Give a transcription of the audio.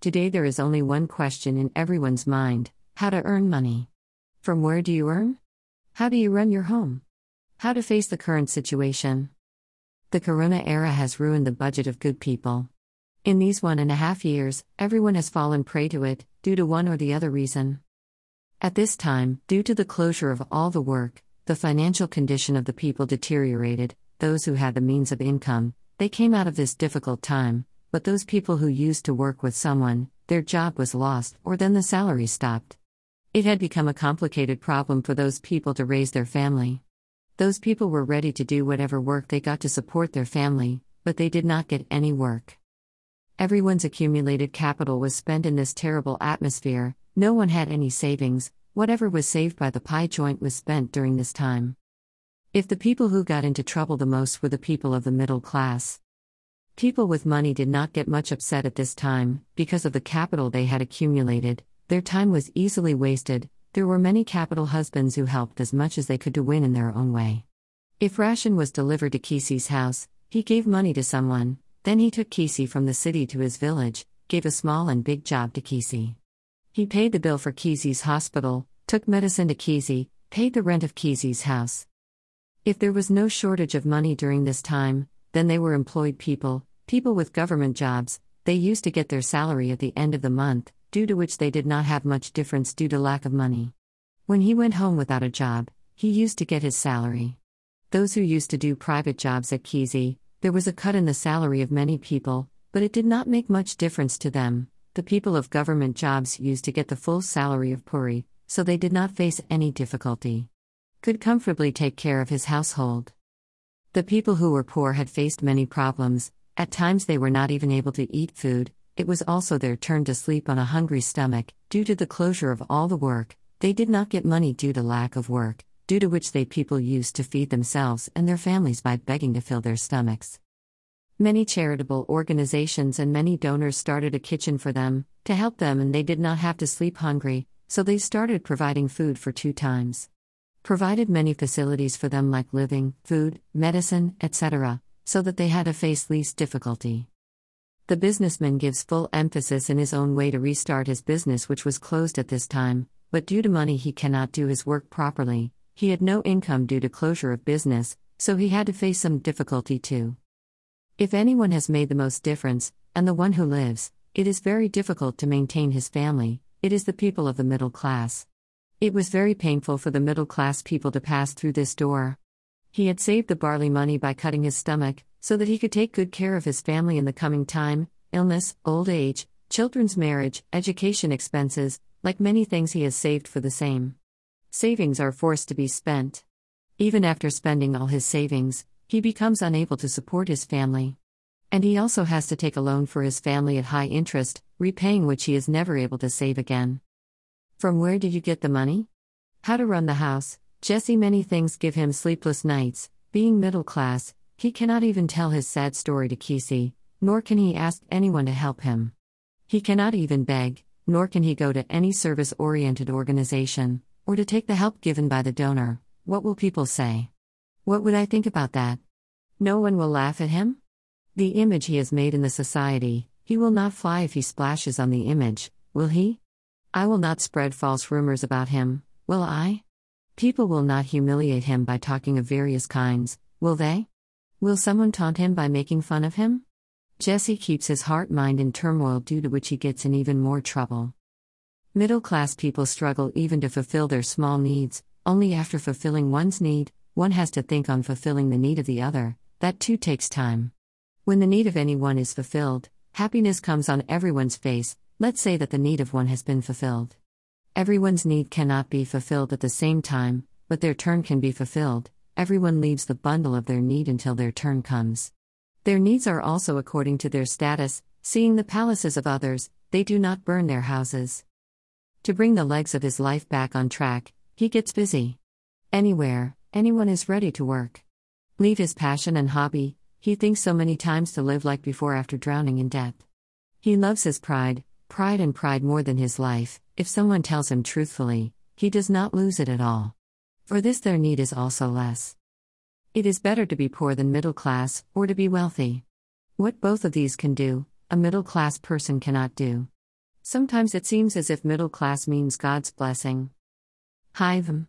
Today there is only one question in everyone's mind how to earn money. From where do you earn? How do you run your home? How to face the current situation? The corona era has ruined the budget of good people. In these one and a half years, everyone has fallen prey to it, due to one or the other reason. At this time, due to the closure of all the work, the financial condition of the people deteriorated. Those who had the means of income, they came out of this difficult time, but those people who used to work with someone, their job was lost or then the salary stopped. It had become a complicated problem for those people to raise their family. Those people were ready to do whatever work they got to support their family, but they did not get any work. Everyone's accumulated capital was spent in this terrible atmosphere, no one had any savings, whatever was saved by the pie joint was spent during this time. If the people who got into trouble the most were the people of the middle class. People with money did not get much upset at this time, because of the capital they had accumulated, their time was easily wasted, there were many capital husbands who helped as much as they could to win in their own way. If ration was delivered to Kisi's house, he gave money to someone, then he took Kisi from the city to his village, gave a small and big job to Kisi. He paid the bill for Kisi's hospital, took medicine to Kisi, paid the rent of Kisi's house. If there was no shortage of money during this time, then they were employed people, people with government jobs, they used to get their salary at the end of the month, due to which they did not have much difference due to lack of money. When he went home without a job, he used to get his salary. Those who used to do private jobs at Kisi, there was a cut in the salary of many people, but it did not make much difference to them. The people of government jobs used to get the full salary of Puri, so they did not face any difficulty. Could comfortably take care of his household. The people who were poor had faced many problems, at times they were not even able to eat food, it was also their turn to sleep on a hungry stomach, due to the closure of all the work, they did not get money due to lack of work, due to which they people used to feed themselves and their families by begging to fill their stomachs. Many charitable organizations and many donors started a kitchen for them, to help them, and they did not have to sleep hungry, so they started providing food for two times. Provided many facilities for them, like living, food, medicine, etc., so that they had to face least difficulty. The businessman gives full emphasis in his own way to restart his business, which was closed at this time, but due to money, he cannot do his work properly, he had no income due to closure of business, so he had to face some difficulty too. If anyone has made the most difference, and the one who lives, it is very difficult to maintain his family, it is the people of the middle class. It was very painful for the middle class people to pass through this door. He had saved the barley money by cutting his stomach, so that he could take good care of his family in the coming time illness, old age, children's marriage, education expenses, like many things he has saved for the same. Savings are forced to be spent. Even after spending all his savings, he becomes unable to support his family. And he also has to take a loan for his family at high interest, repaying which he is never able to save again. From where did you get the money? How to run the house. Jesse, many things give him sleepless nights. Being middle class, he cannot even tell his sad story to Kisi, nor can he ask anyone to help him. He cannot even beg, nor can he go to any service oriented organization, or to take the help given by the donor, what will people say? What would I think about that? No one will laugh at him? The image he has made in the society, he will not fly if he splashes on the image, will he? I will not spread false rumors about him, will I? People will not humiliate him by talking of various kinds, will they? Will someone taunt him by making fun of him? Jesse keeps his heart mind in turmoil due to which he gets in even more trouble. Middle class people struggle even to fulfill their small needs, only after fulfilling one's need, one has to think on fulfilling the need of the other, that too takes time. When the need of anyone is fulfilled, happiness comes on everyone's face, let's say that the need of one has been fulfilled. Everyone's need cannot be fulfilled at the same time, but their turn can be fulfilled, everyone leaves the bundle of their need until their turn comes. Their needs are also according to their status, seeing the palaces of others, they do not burn their houses. To bring the legs of his life back on track, he gets busy. Anywhere, anyone is ready to work. Leave his passion and hobby, he thinks so many times to live like before after drowning in debt. He loves his pride, pride and pride more than his life, if someone tells him truthfully, he does not lose it at all. For this, their need is also less. It is better to be poor than middle class, or to be wealthy. What both of these can do, a middle class person cannot do. Sometimes it seems as if middle class means God's blessing. Hivem.